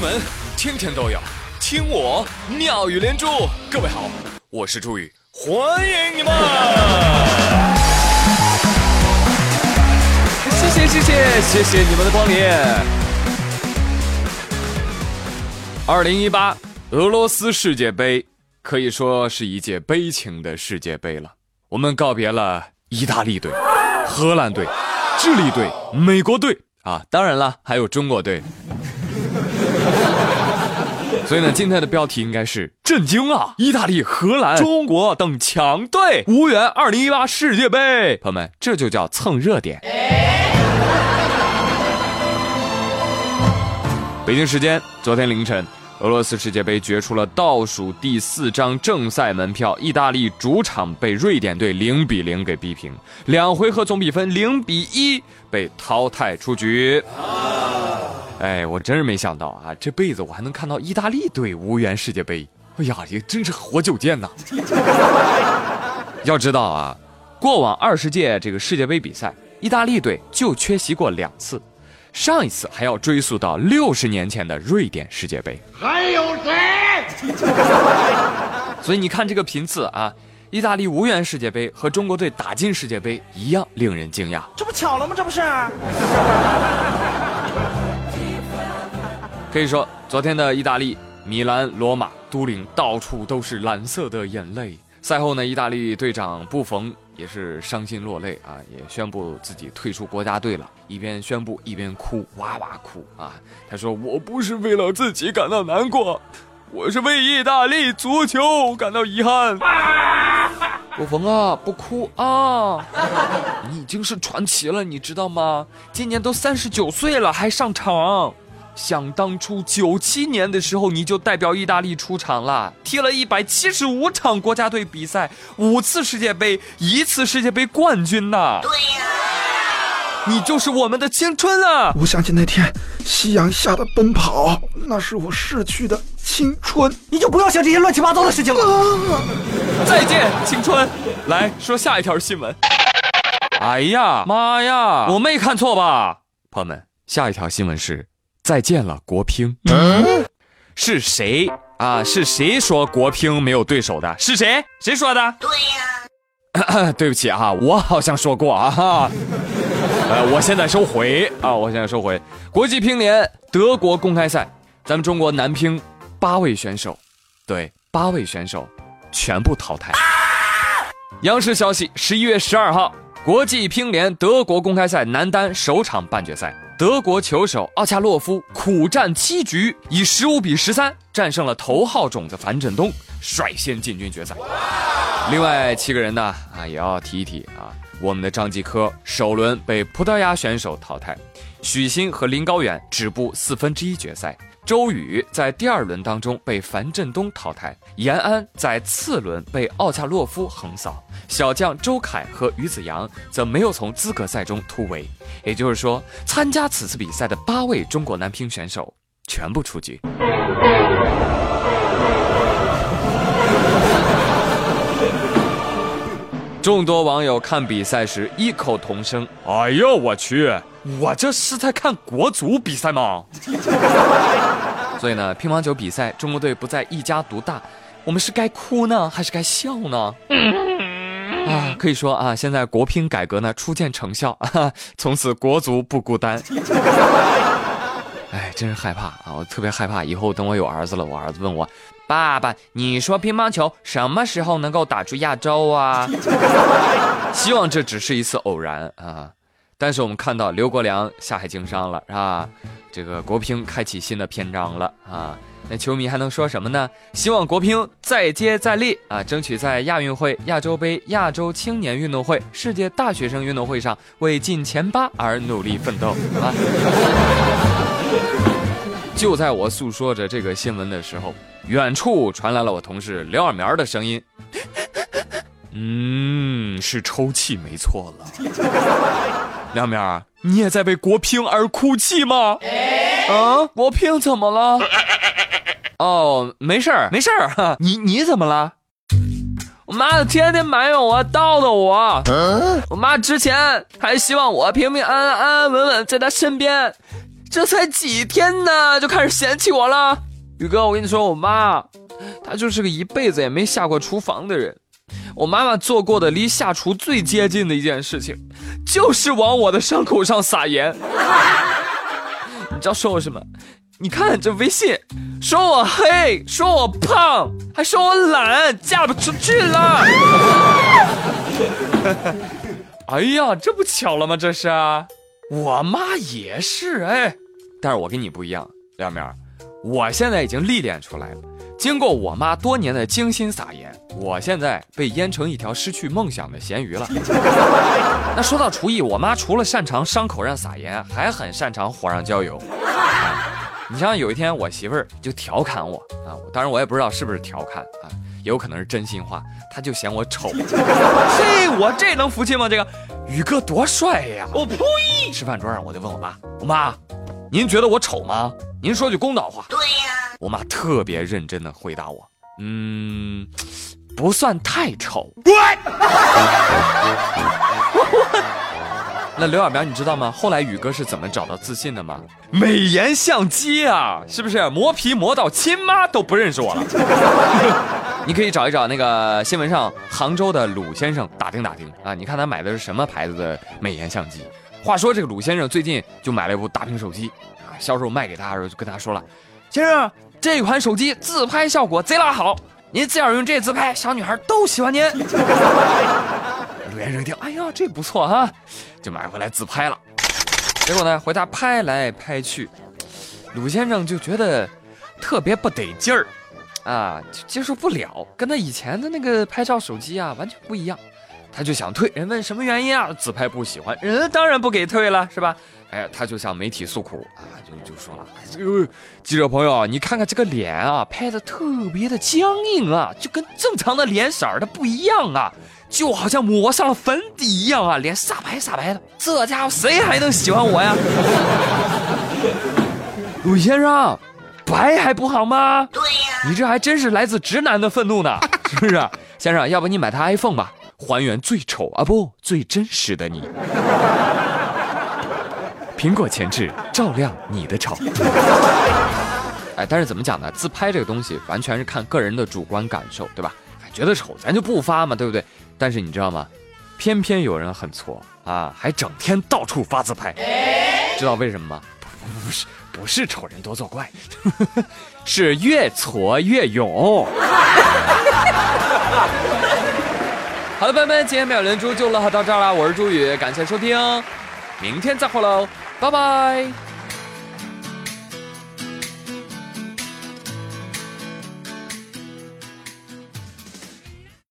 闻天天都有，听我妙语连珠。各位好，我是朱宇，欢迎你们！谢谢谢谢谢谢你们的光临。二零一八俄罗斯世界杯可以说是一届悲情的世界杯了，我们告别了意大利队、荷兰队、智利队、美国队啊，当然了，还有中国队。所以呢，今天的标题应该是震惊啊！意大利、荷兰、中国等强队无缘二零一八世界杯。朋友们，这就叫蹭热点。北京时间昨天凌晨，俄罗斯世界杯决出了倒数第四张正赛门票，意大利主场被瑞典队零比零给逼平，两回合总比分零比一被淘汰出局。哎，我真是没想到啊！这辈子我还能看到意大利队无缘世界杯。哎呀，也真是活久见呐！要知道啊，过往二十届这个世界杯比赛，意大利队就缺席过两次，上一次还要追溯到六十年前的瑞典世界杯。还有谁？所以你看这个频次啊，意大利无缘世界杯和中国队打进世界杯一样令人惊讶。这不巧了吗？这不是。可以说，昨天的意大利米兰、罗马、都灵到处都是蓝色的眼泪。赛后呢，意大利队长布冯也是伤心落泪啊，也宣布自己退出国家队了。一边宣布一边哭，哇哇哭啊！他说：“我不是为了自己感到难过，我是为意大利足球感到遗憾。”布冯啊，不哭啊！你已经是传奇了，你知道吗？今年都三十九岁了，还上场。想当初九七年的时候，你就代表意大利出场了，踢了一百七十五场国家队比赛，五次世界杯，一次世界杯冠军呐！对呀，你就是我们的青春啊！我想起那天夕阳下的奔跑，那是我逝去的青春。你就不要想这些乱七八糟的事情了。再见，青春！来说下一条新闻。哎呀妈呀，我没看错吧？朋友们，下一条新闻是。再见了，国乒。是谁啊？是谁说国乒没有对手的？是谁？谁说的？对呀。对不起啊，我好像说过啊。呃，我现在收回啊，我现在收回。国际乒联德国公开赛，咱们中国男乒八位选手，对，八位选手全部淘汰。央视消息，十一月十二号，国际乒联德国公开赛男单首场半决赛。德国球手奥恰洛夫苦战七局，以十五比十三战胜了头号种子樊振东，率先进军决赛。另外七个人呢，啊也要提一提啊，我们的张继科首轮被葡萄牙选手淘汰，许昕和林高远止步四分之一决赛。周宇在第二轮当中被樊振东淘汰，延安在次轮被奥恰洛夫横扫，小将周凯和于子洋则没有从资格赛中突围。也就是说，参加此次比赛的八位中国男乒选手全部出局。众多网友看比赛时异口同声：“哎呦我去，我这是在看国足比赛吗？” 所以呢，乒乓球比赛中国队不再一家独大，我们是该哭呢，还是该笑呢？啊，可以说啊，现在国乒改革呢初见成效，从此国足不孤单。哎，真是害怕啊！我特别害怕，以后等我有儿子了，我儿子问我。爸爸，你说乒乓球什么时候能够打出亚洲啊？希望这只是一次偶然啊！但是我们看到刘国梁下海经商了，是吧？这个国乒开启新的篇章了啊！那球迷还能说什么呢？希望国乒再接再厉啊，争取在亚运会、亚洲杯、亚洲青年运动会、世界大学生运动会上为进前八而努力奋斗啊！就在我诉说着这个新闻的时候，远处传来了我同事刘二苗的声音。嗯，是抽泣没错了。梁苗，你也在为国乒而哭泣吗？啊，国乒怎么了？哦，没事儿，没事儿。你你怎么了？我妈天天埋怨我，叨叨我。我妈之前还希望我平平安安、安安稳稳在她身边。这才几天呢，就开始嫌弃我了。宇哥，我跟你说，我妈，她就是个一辈子也没下过厨房的人。我妈妈做过的离下厨最接近的一件事情，就是往我的伤口上撒盐。你知道说我什么？你看这微信，说我黑，说我胖，还说我懒，嫁不出去了。哎呀，这不巧了吗？这是，我妈也是哎，但是我跟你不一样，亮明，我现在已经历练出来了。经过我妈多年的精心撒盐，我现在被腌成一条失去梦想的咸鱼了。那说到厨艺，我妈除了擅长伤口上撒盐，还很擅长火上浇油。你像有一天我媳妇儿就调侃我啊，当然我也不知道是不是调侃啊，也有可能是真心话。她就嫌我丑。嘿，我这能服气吗？这个宇哥多帅呀！我呸！吃饭桌上我就问我妈，我妈，您觉得我丑吗？您说句公道话。对呀。我妈特别认真的回答我：“嗯，不算太丑。” 那刘小苗，你知道吗？后来宇哥是怎么找到自信的吗？美颜相机啊，是不是磨皮磨到亲妈都不认识我了？你可以找一找那个新闻上杭州的鲁先生打听打听啊，你看他买的是什么牌子的美颜相机？话说这个鲁先生最近就买了一部大屏手机啊，销售卖给他的时候就跟他说了：“先生。”这款手机自拍效果贼拉好，您只要用这自拍，小女孩都喜欢您。”鲁先生一听，哎呀，这不错哈，就买回来自拍了。结果呢，回家拍来拍去，鲁先生就觉得特别不得劲儿，啊，就接受不了，跟他以前的那个拍照手机啊完全不一样。他就想退，人问什么原因啊？自拍不喜欢，人当然不给退了，是吧？哎，他就向媒体诉苦啊，就就说了，这个记者朋友，你看看这个脸啊，拍的特别的僵硬啊，就跟正常的脸色儿它不一样啊，就好像抹上了粉底一样啊，脸煞白煞白的，这家伙谁还能喜欢我呀？鲁先生，白还不好吗？对呀，你这还真是来自直男的愤怒呢，是不是？先生，要不你买台 iPhone 吧，还原最丑啊不，最真实的你。苹果前置照亮你的丑，哎，但是怎么讲呢？自拍这个东西完全是看个人的主观感受，对吧？觉得丑咱就不发嘛，对不对？但是你知道吗？偏偏有人很挫啊，还整天到处发自拍，知道为什么吗？不是不是丑人多作怪，是越挫越勇。好了，朋友们，今天妙连珠就乐到这儿了，我是朱宇，感谢收听，明天再会喽。拜拜。